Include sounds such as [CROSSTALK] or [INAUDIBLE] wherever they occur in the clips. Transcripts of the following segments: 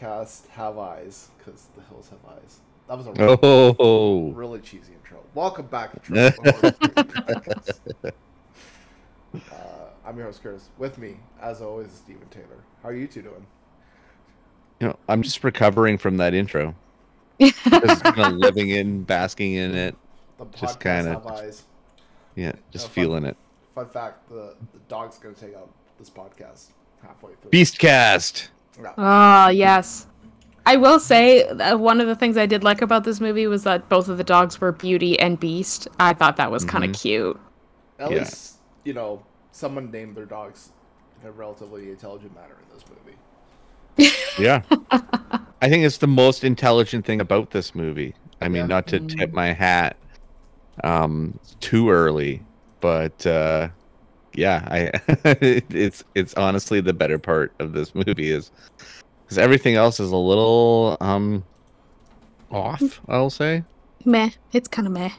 Podcast have eyes because the hills have eyes. That was a really, Oh, really cheesy intro. Welcome back to True [LAUGHS] Uh, I'm your host Curtis. With me, as always, is Steven Taylor. How are you two doing? you know, I'm just recovering from that intro. [LAUGHS] Just you know, living in, basking in it. The Just kinda- have eyes. Yeah, just No, fun. feeling it. Fun fact: the the dog's gonna take out this podcast halfway through. Beastcast. Yeah. Oh, yes. I will say uh, one of the things I did like about this movie was that both of the dogs were Beauty and Beast. I thought that was kind of Mhm. cute. At Yeah. least you know someone named their dogs in a relatively intelligent manner in this movie. [LAUGHS] Yeah. I think it's the most intelligent thing about this movie. I mean, Yeah. not to tip my hat um too early, but uh yeah, I [LAUGHS] it's it's honestly the better part of this movie is cuz everything else is a little um off, I'll say. Meh. It's kind of meh.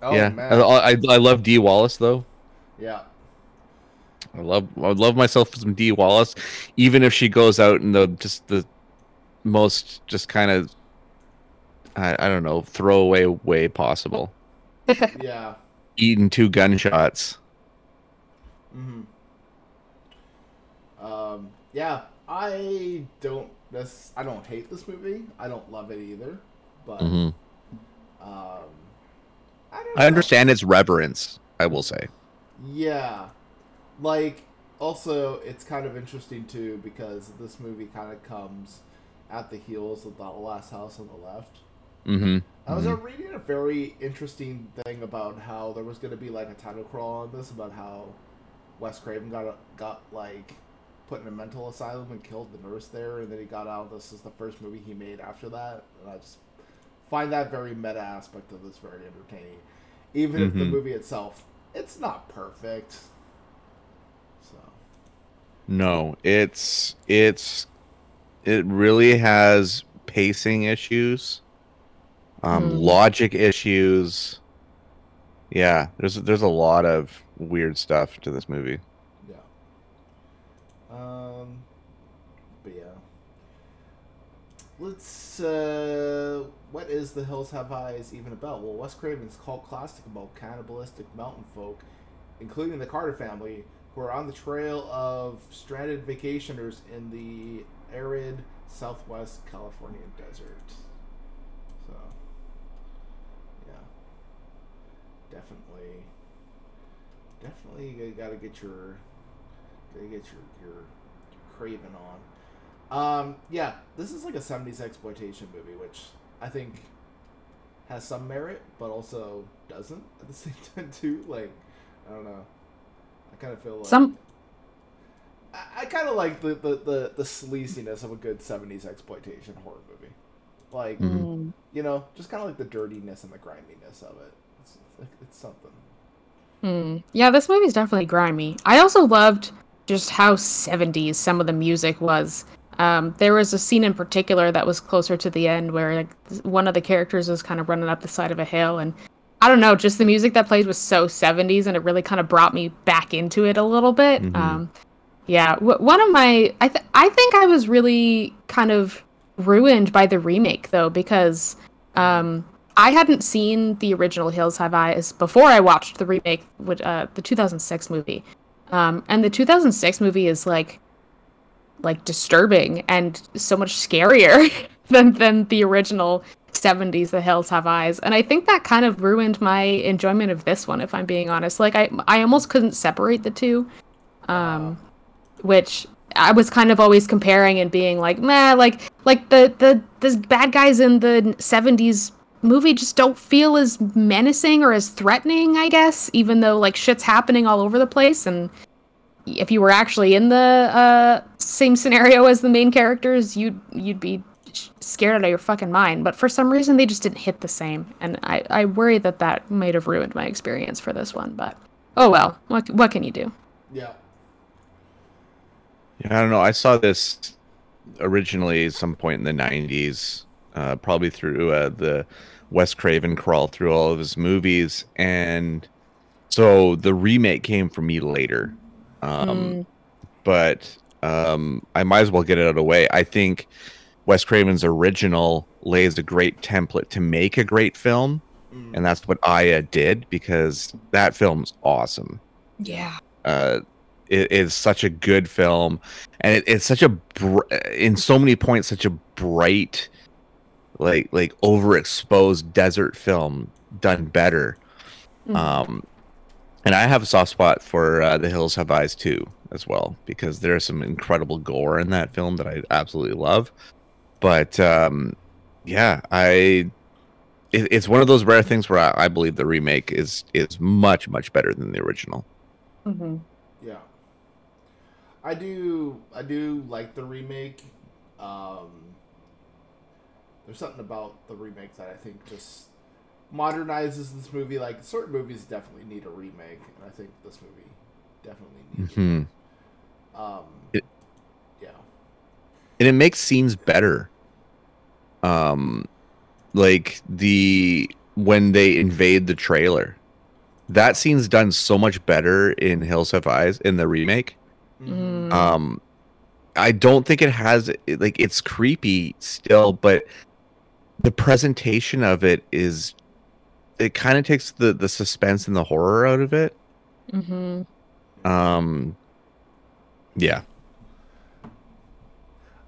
Oh yeah. man. I, I I love Dee Wallace though. yeah. I love I love myself some Dee Wallace, even if she goes out in the just the most just kind of I, I don't know throwaway way possible, Yeah. eating two gunshots. Hmm Um. Yeah. I don't. This. I don't hate this movie. I don't love it either. But hmm um. I don't. I understand its reverence. I will say. Yeah. Like, also, it's kind of interesting too because this movie kind of comes at the heels of the last house on the left. hmm I was uh, reading a very interesting thing about how there was going to be like a title crawl on this about how Wes Craven got got like put in a mental asylum and killed the nurse there, and then he got out. This is the first movie he made after that, and I just find that very meta aspect of this very entertaining. Even if the Mhm. movie itself, it's not perfect. So No, it's it's it really has pacing issues, um, Hmm. logic issues. Yeah, there's there's a lot of weird stuff to this movie. yeah. Um. But yeah. Let's. uh... What is The Hills Have Eyes even about? Well, Wes Craven's cult classic about cannibalistic mountain folk, including the Carter family, who are on the trail of stranded vacationers in the arid southwest California desert. So. Yeah. Definitely. Definitely, you gotta get your. Gotta get your, your, your craving on. Um, yeah, this is like a 70s exploitation movie, which I think has some merit, but also doesn't at the [LAUGHS] same time, too. Like, I don't know. I kind of feel like. Some I, I kind of like the, the, the, the sleaziness of a good 70s exploitation horror movie. Like, Mhm. Mm. you know, just kind of like the dirtiness and the griminess of it. It's, it's, like, it's something. Mm. Yeah, this movie's definitely grimy. I also loved just how 70s some of the music was. Um, there was a scene in particular that was closer to the end where like one of the characters was kind of running up the side of a hill and I don't know, just the music that played was so 70s and it really kind of brought me back into it a little bit. Mhm. Um, yeah, w- one of my I th- I think I was really kind of ruined by the remake though because um, I hadn't seen the original Hills Have Eyes before I watched the remake, with, uh, the 2006 movie. Um, and the 2006 movie is like, like disturbing and so much scarier [LAUGHS] than than the original 70s The Hills Have Eyes. And I think that kind of ruined my enjoyment of this one, if I'm being honest. Like I, I almost couldn't separate the two, um, which I was kind of always comparing and being like, meh, like like the the the bad guys in the 70s movie just don't feel as menacing or as threatening, I guess, even though like shit's happening all over the place and if you were actually in the uh, same scenario as the main characters, you'd you'd be scared out of your fucking mind. But for some reason, they just didn't hit the same, and I I worry that that might have ruined my experience for this one. But oh well, what what can you do? Yeah. Yeah, I don't know. I saw this originally some point in the '90s, uh, probably through uh, the Wes Craven crawl through all of his movies, and so the remake came for me later. Um, Mm. But um, I might as well get it out of the way. I think Wes Craven's original lays a great template to make a great film, Mm. and that's what Aja did because that film's awesome Yeah. uh, it is such a good film, and it, it's such a br- in so many points such a bright, like like overexposed desert film done better. Mhm. Um, and I have a soft spot for uh, The Hills Have Eyes too, as well, because there's some incredible gore in that film that I absolutely love. But um, yeah, I it, it's one of those rare things where I, I believe the remake is is much much better than the original. Mhm. Yeah. I do I do like the remake. Um there's something about the remake that I think just modernizes this movie. Like certain movies definitely need a remake, and I think this movie definitely needs Hmm. it. Um It- yeah. and it makes scenes better um like the when they invade the trailer that scene's done so much better in hills have eyes in the remake. Mm. um i don't think it has like it's creepy still but the presentation of it is it kind of takes the the suspense and the horror out of it Mhm. um yeah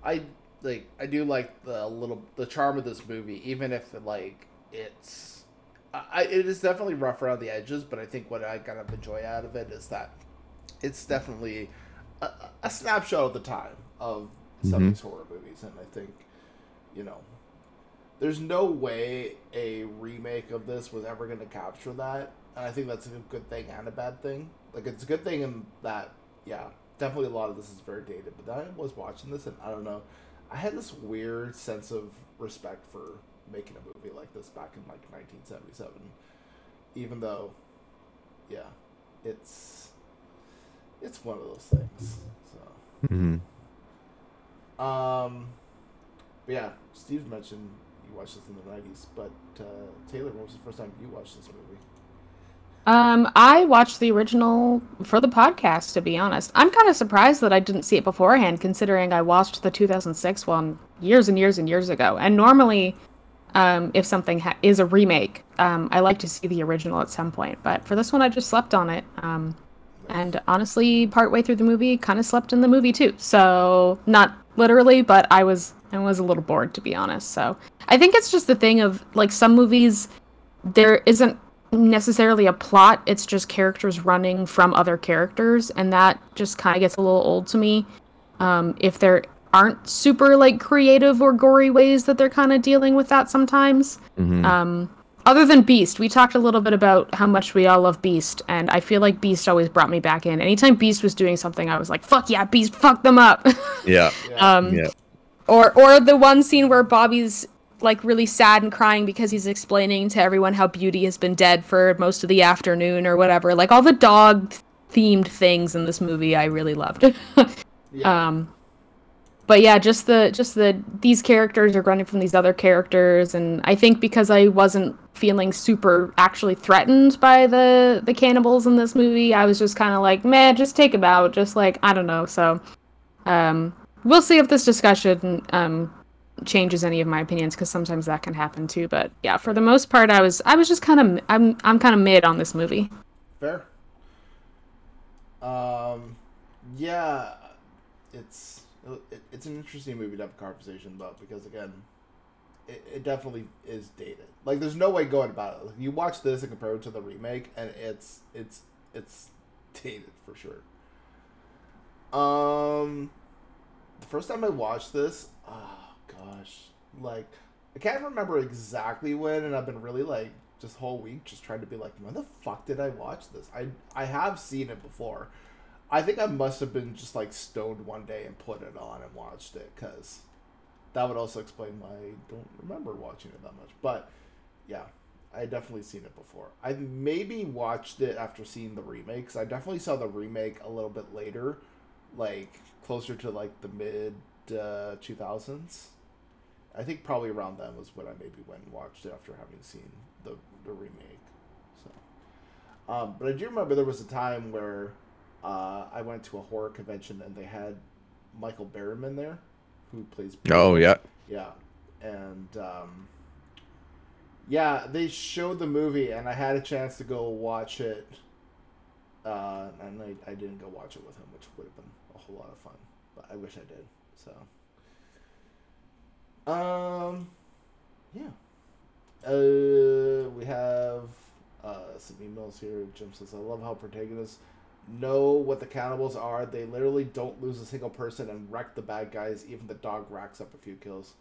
I like I do like the little the charm of this movie, even if like it's I, I- it is definitely rough around the edges, but I think what I kind of enjoy out of it is that it's definitely a, a snapshot of the time of some of Mhm. these horror movies, and I think you know there's no way a remake of this was ever going to capture that, and I think that's a good thing and a bad thing. Like it's a good thing in that yeah, definitely a lot of this is very dated. But then I was watching this, and I don't know, I had this weird sense of respect for making a movie like this back in like 1977, even though, yeah, it's it's one of those things. So, mm-hmm. um, but yeah, Steve mentioned watched this in the 90s, but uh, Taylor, when was the first time you watched this movie? Um, I watched the original for the podcast. To be honest, I'm kind of surprised that I didn't see it beforehand, considering I watched the 2006 one years and years and years ago. And normally, um, if something ha- is a remake, um, I like to see the original at some point. But for this one, I just slept on it. Um, and honestly, partway through the movie, kind of slept in the movie too. So not literally, but I was I was a little bored to be honest. So I think it's just the thing of like some movies, there isn't necessarily a plot. It's just characters running from other characters, and that just kind of gets a little old to me. Um, if there aren't super like creative or gory ways that they're kind of dealing with that sometimes. Mhm. Um, other than Beast, we talked a little bit about how much we all love Beast, and I feel like Beast always brought me back in. Anytime Beast was doing something, I was like, "Fuck yeah, Beast, fuck them up." [LAUGHS] yeah Yeah. um, yeah or or the one scene where Bobby's like really sad and crying because he's explaining to everyone how Beauty has been dead for most of the afternoon or whatever. Like all the dog themed things in this movie, I really loved. [LAUGHS] yeah. um but yeah just the just the these characters are running from these other characters and i think because i wasn't feeling super actually threatened by the the cannibals in this movie i was just kind of like man just take them out just like i don't know so um we'll see if this discussion um changes any of my opinions because sometimes that can happen too but yeah for the most part i was i was just kind of i'm i'm kind of mid on this movie Fair. Um, yeah, it's it, it's an interesting movie to have a conversation about because again, it, it definitely is dated. Like, there's no way going about it. Like, you watch this and compare it to the remake, and it's it's it's dated for sure. Um, the first time I watched this, oh gosh, like I can't remember exactly when, and I've been really like this whole week just trying to be like, when the fuck did I watch this? I I have seen it before. I think I must have been just like stoned one day and put it on and watched it because that would also explain why I don't remember watching it that much. But yeah, I definitely seen it before. I maybe watched it after seeing the remakes. I definitely saw the remake a little bit later, like closer to like the mid uh, two uh. I think probably around then was when I maybe went and watched it after having seen the the remake. So, um, but I do remember there was a time where uh, I went to a horror convention and they had Michael Berryman there, who plays. Oh yeah. Yeah, and um, yeah, they showed the movie, and I had a chance to go watch it. Uh, and I, I didn't go watch it with him, which would have been a whole lot of fun, but I wish I did. So, um, yeah. Uh, we have uh, some emails here. Jim says, "I love how protagonists know what the cannibals are. They literally don't lose a single person and wreck the bad guys. Even the dog racks up a few kills."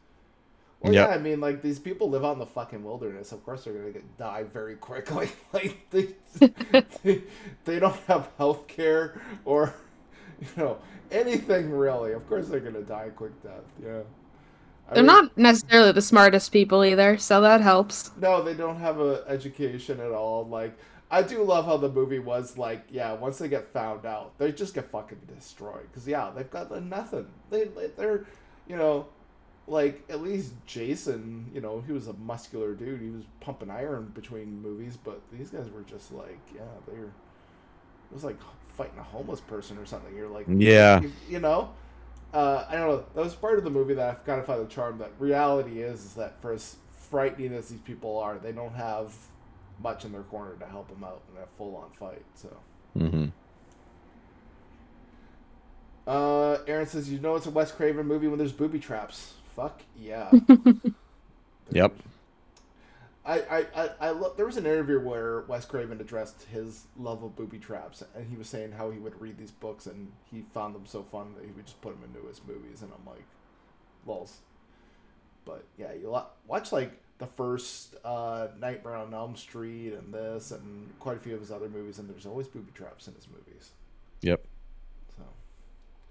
Well, yep. yeah, I mean, like these people live out in the fucking wilderness. Of course, they're gonna get die very quickly. [LAUGHS] like they, [LAUGHS] they, they don't have health care or, [LAUGHS] you know, anything really. Of course, they're gonna die a quick death. Yeah. I they're mean, not necessarily the smartest people either, so that helps. No, they don't have a education at all. Like I do love how the movie was like, yeah, once they get found out, they just get fucking destroyed. Cause yeah, they've got nothing. They they're, you know, like at least Jason, you know, he was a muscular dude. He was pumping iron between movies, but these guys were just like, yeah, they were. It was like fighting a homeless person or something. You're like, yeah, you, you know. Uh, I don't know. That was part of the movie that I've kind of found the charm. That reality is, is that for as frightening as these people are, they don't have much in their corner to help them out in a full on fight. So. Mm-hmm. Uh, Aaron says, "You know it's a Wes Craven movie when there's booby traps." Fuck yeah. [LAUGHS] yep. I, I, I, I lo- there was an interview where Wes Craven addressed his love of booby traps, and he was saying how he would read these books and he found them so fun that he would just put them into his movies, and I'm like, lols. But yeah, you watch like the first uh, Nightmare on Elm Street and this and quite a few of his other movies, and there's always booby traps in his movies. Yep. So.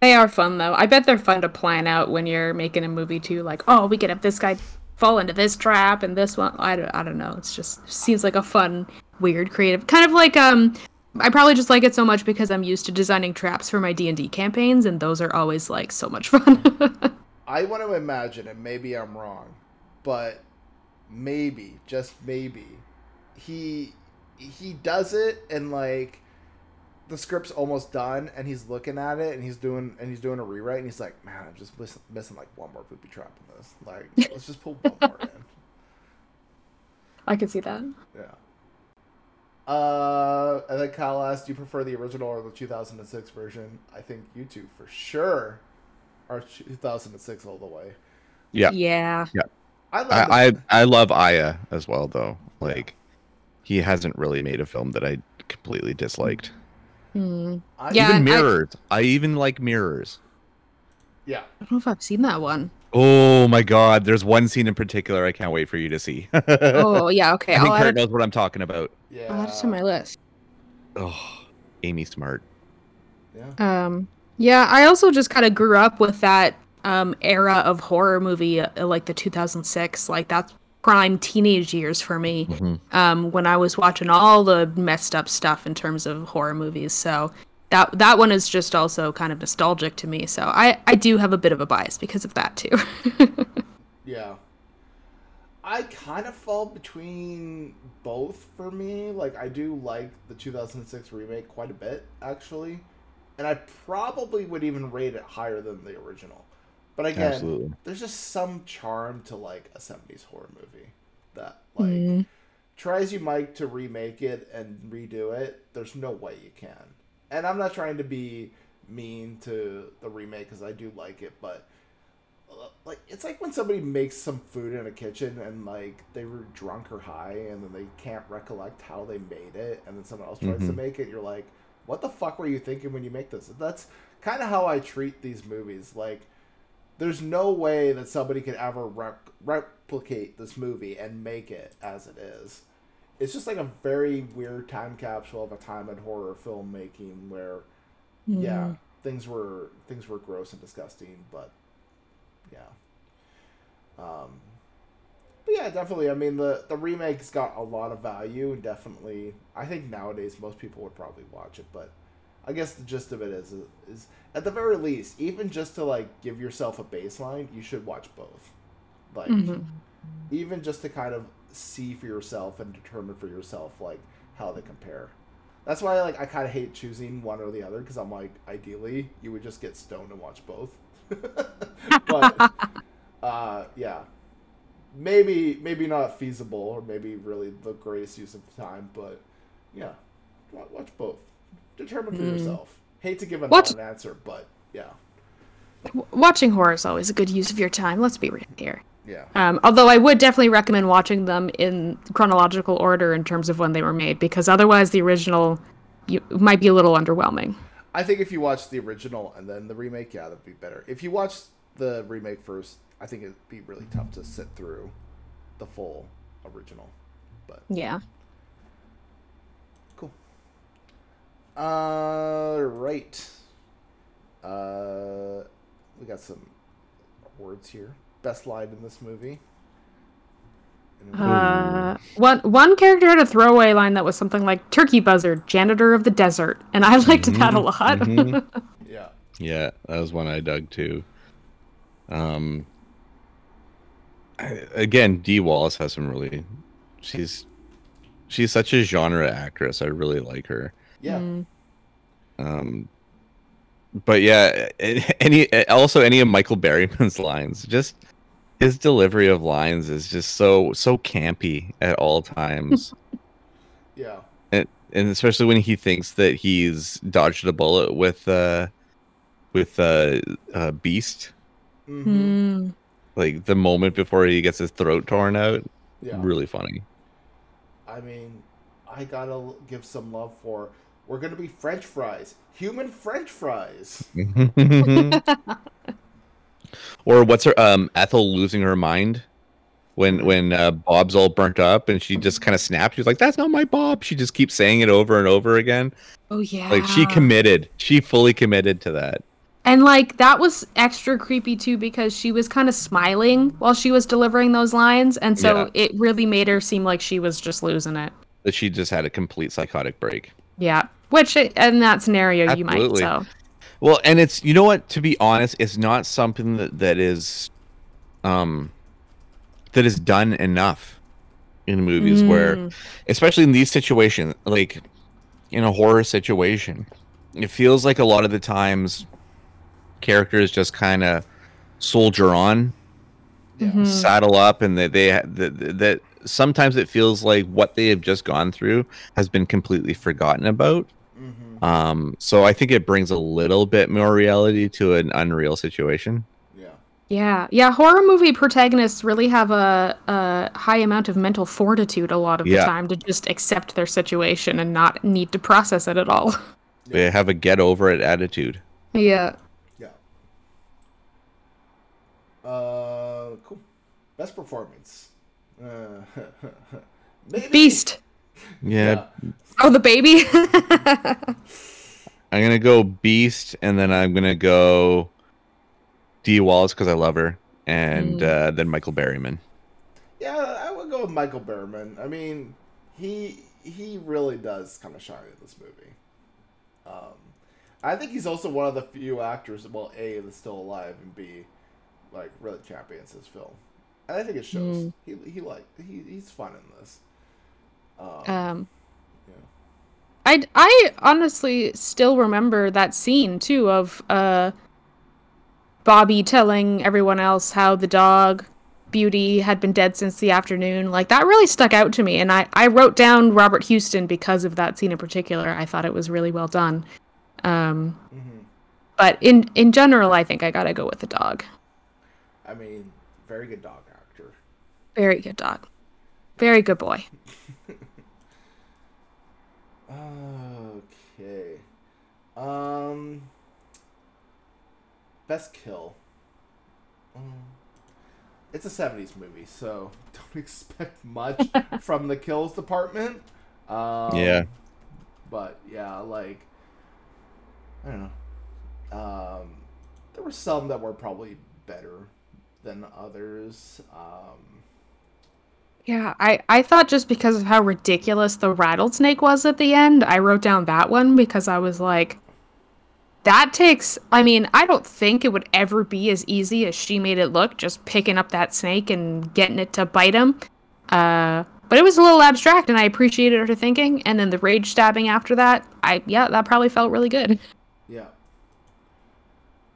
They are fun though. I bet they're fun to plan out when you're making a movie too. Like, oh, we could have this guy fall into this trap and this one. I don't, I don't know. It's just seems like a fun, weird, creative kind of like um. I probably just like it so much because I'm used to designing traps for my D and D campaigns, and those are always like so much [LAUGHS] fun. I want to imagine, and maybe I'm wrong, but maybe, just maybe, he he does it and like the script's almost done and he's looking at it and he's doing and he's doing a rewrite and he's like, man, I'm just missing, missing like one more booby trap in this. Like, [LAUGHS] let's just pull one more in. I can see that. Yeah. Uh, and then Kyle asked, "Do you prefer the original or the 2006 version?" I think you two for sure are 2006 all the way. Yeah. Yeah. Yeah. I I, I, I love Aja as well though. Like, he hasn't really made a film that I completely disliked. Hmm. yeah, even mirrors. I, I, even like mirrors. Yeah. I don't know if I've seen that one. Oh my god, there's one scene in particular I can't wait for you to see. [LAUGHS] oh yeah, okay. I think Kurt knows what I'm talking about. Yeah. I'll add it to my list. Oh, Amy Smart. Yeah. Um. Yeah, I also just kind of grew up with that um era of horror movie, uh, like the 2006. Like that's prime teenage years for me mm-hmm. um, when I was watching all the messed up stuff in terms of horror movies. So that that one is just also kind of nostalgic to me. So I I do have a bit of a bias because of that too. [LAUGHS] yeah. I kind of fall between both for me. Like I do like the 2006 remake quite a bit actually. And I probably would even rate it higher than the original. But again, Absolutely. there's just some charm to like a 70s horror movie that like mm. try as you might to remake it and redo it, there's no way you can. And I'm not trying to be mean to the remake because I do like it, but uh, like it's like when somebody makes some food in a kitchen and like they were drunk or high and then they can't recollect how they made it and then someone else tries mm-hmm. to make it you're like what the fuck were you thinking when you make this that's kind of how i treat these movies like there's no way that somebody could ever rep- replicate this movie and make it as it is. It's just like a very weird time capsule of a time in horror filmmaking where yeah, Mm. things were things were gross and disgusting, but yeah. Um, but yeah, definitely. I mean, the the remake's got a lot of value, and definitely, I think nowadays most people would probably watch it. But I guess the gist of it is is at the very least, even just to like give yourself a baseline, you should watch both. Like Mhm. even just to kind of see for yourself and determine for yourself like how they compare. That's why like I kind of hate choosing one or the other because I'm like ideally you would just get stoned and watch both. [LAUGHS] but [LAUGHS] uh, yeah, maybe maybe not feasible or maybe really the greatest use of time, but yeah, watch both. Determine for Mm. yourself. Hate to give a Watch- non-answer, but yeah, Watching horror is always a good use of your time. Let's be real here. yeah, Um, although I would definitely recommend watching them in chronological order in terms of when they were made, because otherwise the original you, might be a little underwhelming. I think if you watch the original and then the remake, yeah, that'd be better. If you watch the remake first, I think it'd be really tough to sit through the full original. But Yeah. cool. Uh, right. Uh, we got some words here. Best line in this movie. Uh, one one character had a throwaway line that was something like "Turkey buzzard, janitor of the desert," and I [LAUGHS] liked that a lot. mhm. [LAUGHS] yeah. Yeah, that was one I dug too. Um, I- again, Dee Wallace has some really. She's she's such a genre actress. I really like her. Yeah. Mm. Um, but yeah, [LAUGHS] any also any of Michael Berryman's [LAUGHS] lines, just his delivery of lines is just so so campy at all times, [LAUGHS] Yeah. and, and especially when he thinks that he's dodged a bullet with uh with uh, uh Beast, hmm Mm. like the moment before he gets his throat torn out. Yeah. Really funny. I mean, I gotta give some love for. We're gonna be French fries, human French fries. [LAUGHS] or what's her um Ethel losing her mind when when uh, Bob's all burnt up and she just kind of snaps. She's like, "That's not my Bob." She just keeps saying it over and over again. Oh yeah. Like she committed. She fully committed to that. And like that was extra creepy too because she was kind of smiling while she was delivering those lines, and so Yeah. it really made her seem like she was just losing it. That she just had a complete psychotic break. Yeah. Which in that scenario you might Absolutely. so. Well, and it's you know what? To be honest, it's not something that that is, um, that is done enough in movies where, Mm. especially in these situations, like in a horror situation, it feels like a lot of the times characters just kind of soldier on. Mhm. saddle up, and that they that that sometimes it feels like what they have just gone through has been completely forgotten about. hmm Um, so I think it brings a little bit more reality to an unreal situation. Yeah. Yeah, yeah. Horror movie protagonists really have a, a high amount of mental fortitude a lot of the Yeah. time to just accept their situation and not need to process it at all. [LAUGHS] They have a get over it attitude. Yeah. Yeah. Uh, cool. Best performance. Uh, [LAUGHS] maybe. Beast. Yeah, Oh, the baby. [LAUGHS] I'm gonna go Beast, and then I'm gonna go Dee Wallace because I love her, and Mm. uh, then Michael Berryman. Yeah, I would go with Michael Berryman. I mean, he he really does kind of shine in this movie. Um, I think he's also one of the few actors, well, A, that's still alive, and B, like really champions his film. And I think it shows. Mm. He he like he, he's fun in this. Um, um, yeah. I I honestly still remember that scene too of uh Bobby telling everyone else how the dog Beauty had been dead since the afternoon. Like that really stuck out to me and I I wrote down Robert Houston because of that scene in particular. I thought it was really well done. Um mm-hmm. but in in general I think I got to go with the dog. I mean, very good dog. Very good dog. Very good boy. Okay. Um. Best kill. Mm. It's a '70s movie, so [LAUGHS] don't expect much [LAUGHS] from the kills department. Um, Yeah. But yeah, like I don't know. Um, there were some that were probably better than others. Um, Yeah, I, I thought just because of how ridiculous the rattlesnake was at the end, I wrote down that one because I was like, that takes. I mean, I don't think it would ever be as easy as she made it look, just picking up that snake and getting it to bite him. Uh, but it was a little abstract, and I appreciated her thinking. And then the rage stabbing after that, I yeah, that probably felt really good. yeah.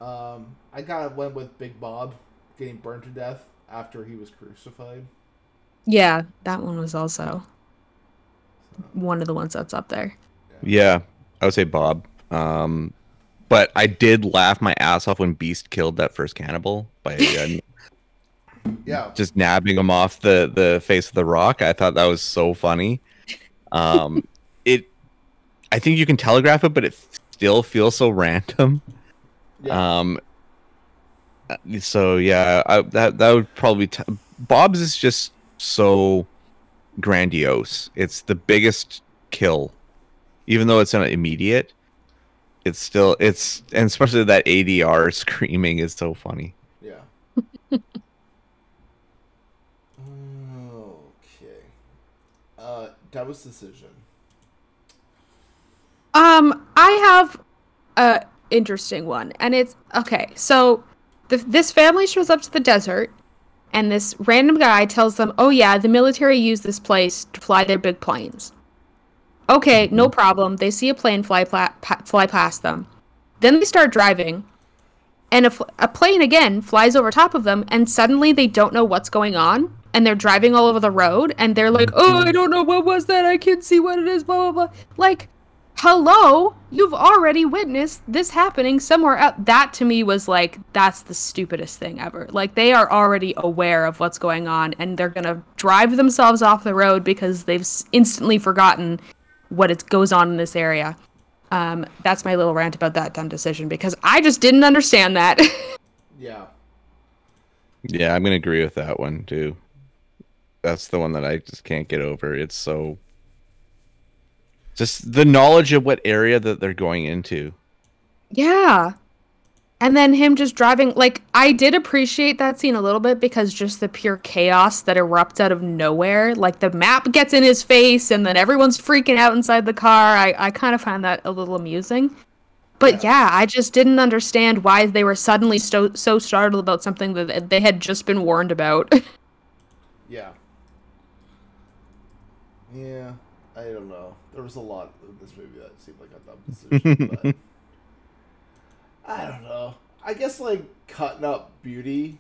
Um, I kind of went with Big Bob getting burned to death after he was crucified. Yeah, that one was also one of the ones that's up there. Yeah, I would say Bob. Um, but I did laugh my ass off when Beast killed that first cannibal by uh, [LAUGHS] Yeah. just nabbing him off the the face of the rock. I thought that was so funny. Um, [LAUGHS] it, I think you can telegraph it, but it still feels so random. Yeah. Um, uh, so yeah, I, that that would probably t- Bob's is just so grandiose. It's the biggest kill, even though it's not immediate. It's still it's and especially that ADR [LAUGHS] screaming is so funny. Yeah. [LAUGHS] okay. Uh, Devil's decision. Um, I have a interesting one, and it's okay. So, the, this family shows up to the desert, and this random guy tells them, "Oh yeah, the military use this place to fly their big planes." Okay, no mm-hmm. problem. They see a plane fly pla- fly past them. Then they start driving, and a, fl- a plane again flies over top of them, and suddenly they don't know what's going on, and they're driving all over the road, and they're like, mm-hmm. "Oh, I don't know what was that. I can't see what it is." Blah blah blah. Like, hello, you've already witnessed this happening somewhere else. That to me was like, that's the stupidest thing ever. Like, they are already aware of what's going on, and they're gonna drive themselves off the road because they've instantly forgotten what it goes on in this area. Um, that's my little rant about that dumb decision because I just didn't understand that. [LAUGHS] Yeah. Yeah, I'm gonna agree with that one too. That's the one that I just can't get over. It's so just the knowledge of what area that they're going into. Yeah. And then him just driving like I did appreciate that scene a little bit because just the pure chaos that erupts out of nowhere. Like the map gets in his face and then everyone's freaking out inside the car. I, I kind of find that a little amusing. But yeah. I just didn't understand why they were suddenly so so startled about something that they had just been warned about. [LAUGHS] Yeah. Yeah. I don't know. There was a lot in this movie that seemed like a dumb decision, [LAUGHS] but I don't know. I guess like cutting up beauty,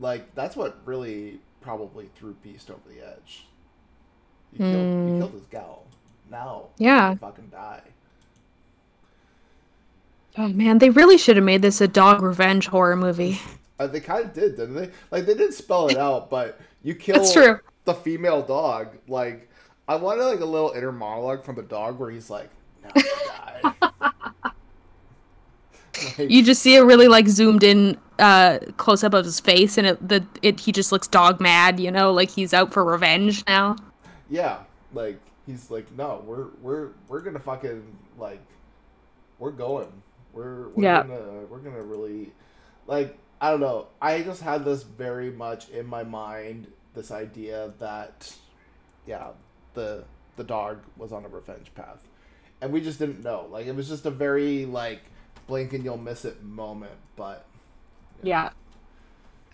like that's what really probably threw Beast over the edge. You killed, you Hmm. killed this gal. Now, Yeah. fucking die. oh man, they really should have made this a dog revenge horror movie. [LAUGHS] Uh, they kind of did, didn't they? Like they didn't spell it [LAUGHS] out, but you kill That's true. the female dog. Like I wanted like a little inner monologue from the dog where he's like, "Now you [LAUGHS] die." [LAUGHS] Like, You just see a really like zoomed in uh close up of his face and it the it he just looks dog mad, you know, like he's out for revenge now. yeah, like he's like, "No, we're we're we're gonna fucking like, we're going. We're we're Yeah. gonna we're gonna really like." I don't know. I just had this very much in my mind. This idea that, yeah, the the dog was on a revenge path, and we just didn't know. Like it was just a very like blink and you'll miss it moment. But Yeah.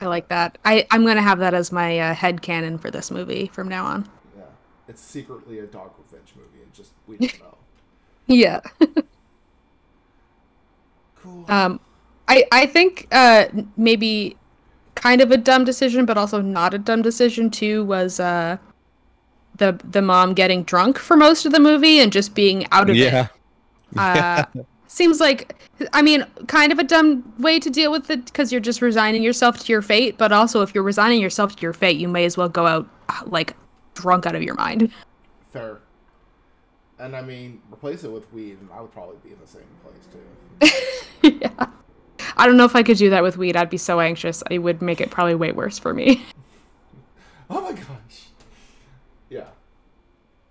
I like that. I I'm going to have that as my uh, head canon for this movie from now on. yeah, it's secretly a dog revenge movie, and just we don't know. [LAUGHS] Yeah. Cool. Um I I think uh maybe kind of a dumb decision but also not a dumb decision too was uh the the mom getting drunk for most of the movie and just being out of it. Yeah. uh, [LAUGHS] seems like i mean kind of a dumb way to deal with it because you're just resigning yourself to your fate but also if you're resigning yourself to your fate you may as well go out uh, like drunk out of your mind Fair. And I mean, replace it with weed, and I would probably be in the same place too. [LAUGHS] yeah i don't know if i could do that with weed i'd be so anxious it would make it probably way worse for me [LAUGHS] Oh my gosh. Yeah.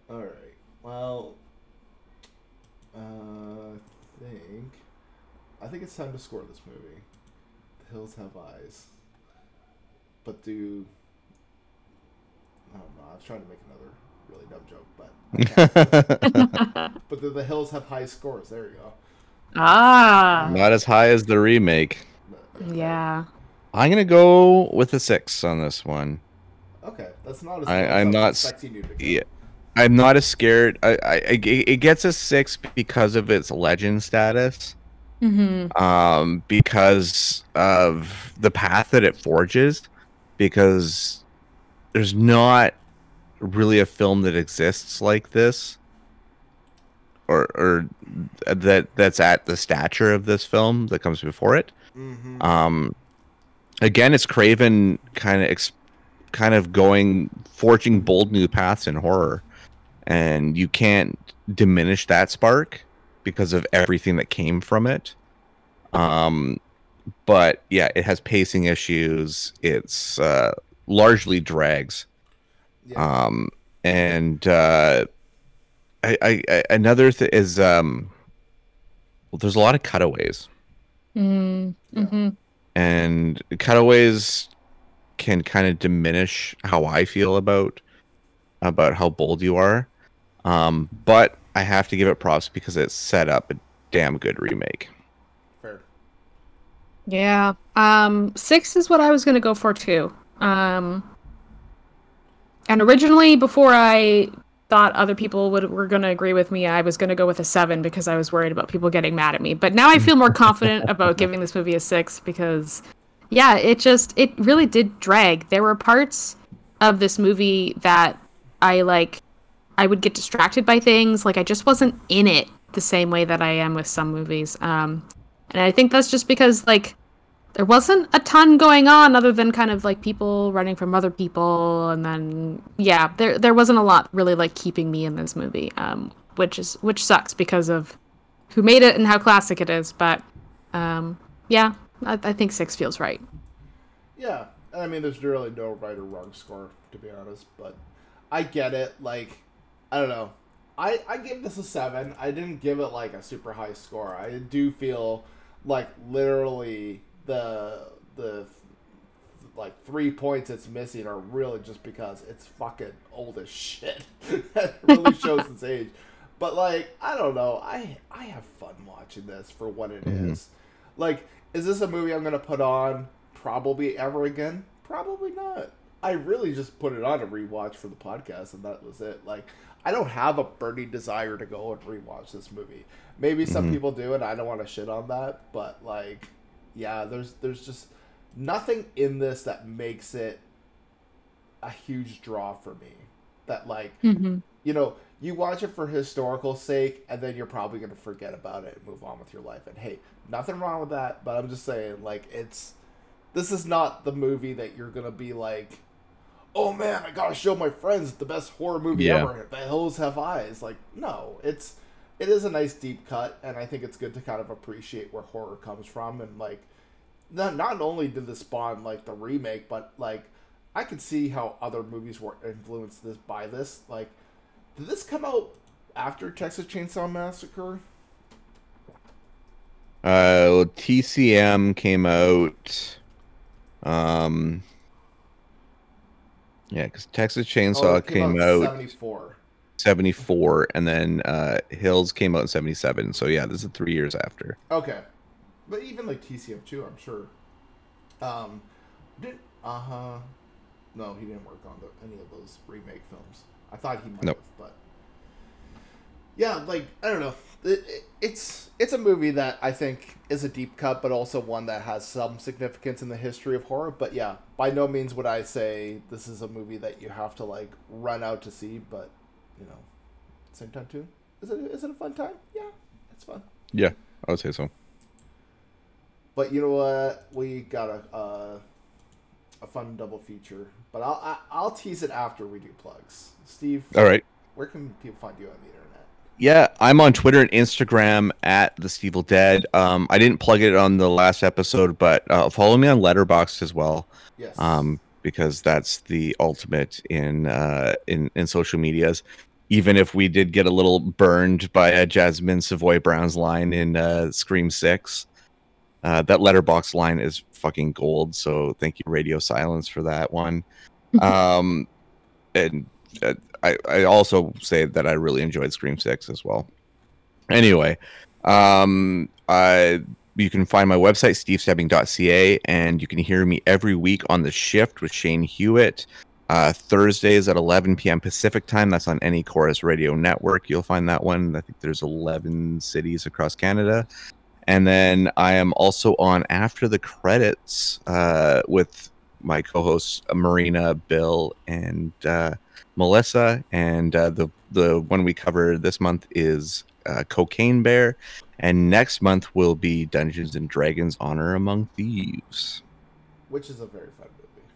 All right. Well, uh, I think I think it's time to score this movie. The Hills Have Eyes. But do I don't know. I was trying to make another really dumb joke, but [LAUGHS] but do the Hills have high scores? There you go. ah, Not as high as the remake. yeah. I'm gonna go with a six on this one. Okay, that's not as. I- low as I'm not expecting you to go. Yeah, I'm not as scared. I, I, I it gets a six because of its legend status. Mm-hmm. um, because of the path that it forges. Because there's not really a film that exists like this, or or that that's at the stature of this film that comes before it. Mm-hmm. Um, again, it's Craven kind of ex- kind of going forging bold new paths in horror, and you can't diminish that spark because of everything that came from it. Um, but yeah, it has pacing issues. It's uh, largely drags. yeah. Um, and uh, I, I, I another th- is um, well, there's a lot of cutaways Mm-hmm. and cutaways can kind of diminish how I feel about about how bold you are. Um, but I have to give it props because it set up a damn good remake. Fair. Yeah. Um, six is what I was gonna go for too. Um, and originally, before I thought other people would were gonna agree with me, I was gonna go with a seven because I was worried about people getting mad at me. But now I feel more confident [LAUGHS] about giving this movie a six because, yeah, it just it really did drag. There were parts of this movie that I like. I would get distracted by things. Like I just wasn't in it the same way that I am with some movies. Um, and I think that's just because like there wasn't a ton going on other than kind of like people running from other people and then yeah, there there wasn't a lot really like keeping me in this movie. Um, which is which sucks because of who made it and how classic it is, but um, yeah, I, I think 6 feels right. Yeah, I mean, there's really no right or wrong score to be honest, but I get it. Like, I don't know. I I give this a seven. I didn't give it like a super high score. I do feel like literally the the like three points it's missing are really just because it's fucking old as shit. [LAUGHS] that really shows its age. But like, I don't know. I I have fun watching this for what it is. Mhm. Like, is this a movie I'm gonna put on probably ever again? Probably not. I really just put it on to rewatch for the podcast, and that was it. Like, I don't have a burning desire to go and rewatch this movie. Maybe some Mhm. people do, and I don't want to shit on that. But like, yeah, there's there's just nothing in this that makes it a huge draw for me. That like Mm-hmm. you know, you watch it for historical sake, and then you're probably gonna forget about it and move on with your life. And hey, nothing wrong with that, but I'm just saying, like, it's this is not the movie that you're gonna be like, oh man, I gotta show my friends the best horror movie Yeah. ever. The Hills Have Eyes. Like, no, it's it is a nice deep cut, and I think it's good to kind of appreciate where horror comes from, and like, not not only did this spawn like the remake, but like. I could see how other movies were influenced this by this. Like, did this come out after Texas Chainsaw Massacre? Uh, well, TCM came out. Um, yeah, because Texas Chainsaw Oh, came, in out 74. 74, and then uh, Hills came out in 77. So yeah, this is three years after. Okay, but even like TCM 2, I'm sure. Um, did uh huh. No, he didn't work on the, any of those remake films. I thought he might Nope. have, but yeah, like I don't know. It, it, it's it's a movie that I think is a deep cut, but also one that has some significance in the history of horror. But yeah, by no means would I say this is a movie that you have to like run out to see. But you know, same time too, is it is it a fun time? Yeah, it's fun. Yeah, I would say so. But you know what? We got a uh, a fun double feature. But I'll I, I'll tease it after we do plugs. Steve, All right. where can people find you on the internet? Yeah, I'm on Twitter and Instagram at the Stevel Dead. Um, I didn't plug it on the last episode, but uh, follow me on Letterboxd as well. Yes. um, because that's the ultimate in uh, in in social medias. Even if we did get a little burned by uh, Jasmine Savoy Brown's line in uh, Scream Six, Uh, that Letterboxd line is fucking gold. So thank you, Radio Silence, for that one. [LAUGHS] um, and uh, I, I also say that I really enjoyed Scream Six as well. Anyway, um, I you can find my website stevestebbing.ca and you can hear me every week on the shift with Shane Hewitt. Uh, Thursdays at 11 p.m. Pacific time. That's on any Corus Radio network. You'll find that one. I think there's 11 cities across Canada. And then I am also on After the Credits uh, with my co-hosts uh, Marina, Bill, and uh, Melissa. And uh, the the one we cover this month is uh, Cocaine Bear, and next month will be Dungeons and Dragons: Honor Among Thieves. Which is a very fun movie.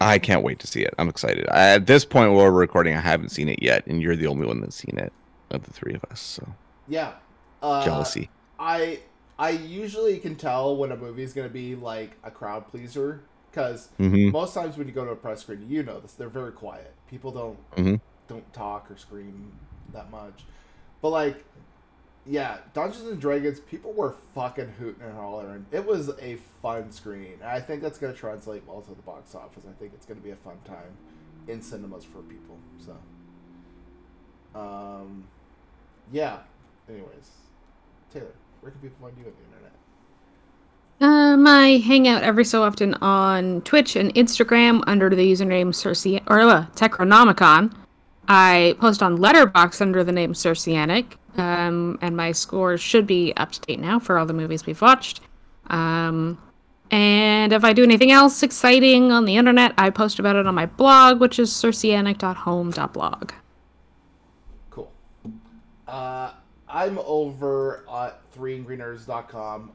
I can't wait to see it. I'm excited. I, at this point, while we're recording, I haven't seen it yet, and you're the only one that's seen it of the three of us. So Yeah. Uh, jealousy. I I usually can tell when a movie is going to be like a crowd pleaser because hmm most times when you go to a press screen, you know this, they're very quiet. People don't Mhm. don't talk or scream that much. But like, yeah, Dungeons and Dragons, people were fucking hooting and hollering. It was a fun screen. I think that's gonna translate well to the box office. I think it's gonna be a fun time in cinemas for people. So, um, yeah. Anyways, Taylor, where can people find you on the internet? Um, I hang out every so often on Twitch and Instagram under the username Circe or uh, Techronomicon. I post on Letterboxd under the name Circeanic, um, and my scores should be up to date now for all the movies we've watched. Um, and if I do anything else exciting on the internet, I post about it on my blog, which is circeanic.home.blog. Cool. Uh, I'm over at threeangrynerds.com.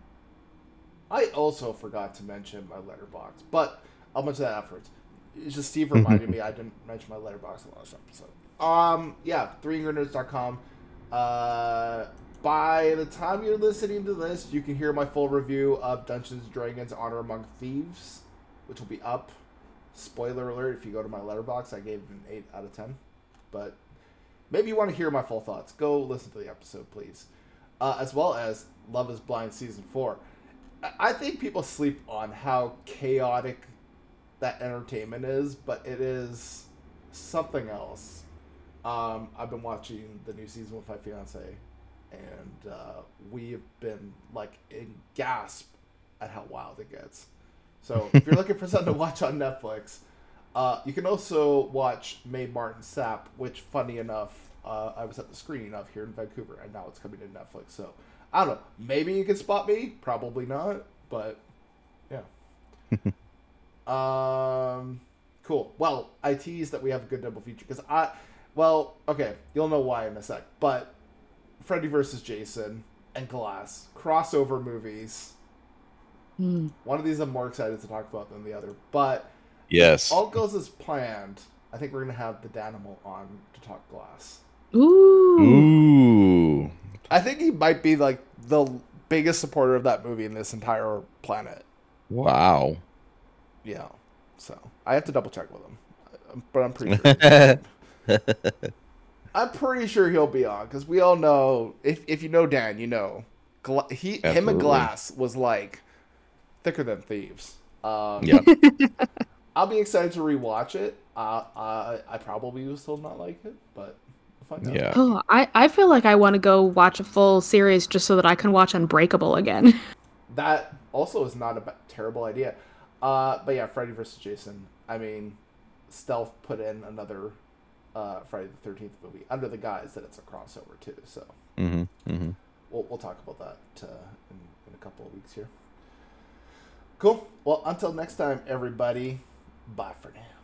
I also forgot to mention my Letterboxd, but I'll mention that afterwards. It's just Steve [LAUGHS] reminded me I didn't mention my Letterboxd in the last episode. Um, yeah, threeangrynerds.com. Uh, by the time you're listening to this, you can hear my full review of Dungeons and Dragons Honor Among Thieves, which will be up. Spoiler alert, if you go to my Letterboxd, I gave it an 8 out of 10. But maybe you want to hear my full thoughts. Go listen to the episode, please. Uh, as well as Love is Blind Season 4. I- think people sleep on how chaotic that entertainment is, but it is something else. Um, I've been watching the new season with my fiance, and uh, we have been like in gasp at how wild it gets. So if you're looking for something to watch on Netflix, uh, you can also watch Mae Martin Sap, which, funny enough, uh, I was at the screening of here in Vancouver, and now it's coming to Netflix. So I don't know. Maybe you can spot me. Probably not. But yeah. [LAUGHS] um, cool. Well, I teased that we have a good double feature because I, well, okay, you'll know why in a sec. But Freddy versus Jason and Glass crossover movies. Hmm. One of these I'm more excited to talk about than the other, but Yes. all goes as planned. I think we're gonna have the Danimal on to talk Glass. Ooh. Ooh. I think he might be like the biggest supporter of that movie in this entire planet. Wow. Yeah. So I have to double check with him, but I'm pretty [LAUGHS] sure. I'm pretty sure he'll be on because we all know if if you know Dan, you know, Gla- he him Absolutely. and Glass was like thicker than thieves. Um, yeah. [LAUGHS] I'll be excited to rewatch it. Uh, I I probably will still not like it, but we'll find out. Yeah. Oh, I, I feel like I want to go watch a full series just so that I can watch Unbreakable again. [LAUGHS] That also is not a terrible idea. Uh, but yeah, Freddy vs. Jason. I mean, Stealth put in another uh, Friday the Thirteenth movie under the guise that it's a crossover too. So hmm hmm we'll we'll talk about that uh, in, in a couple of weeks here. Cool. Well, until next time, everybody. Bye for now.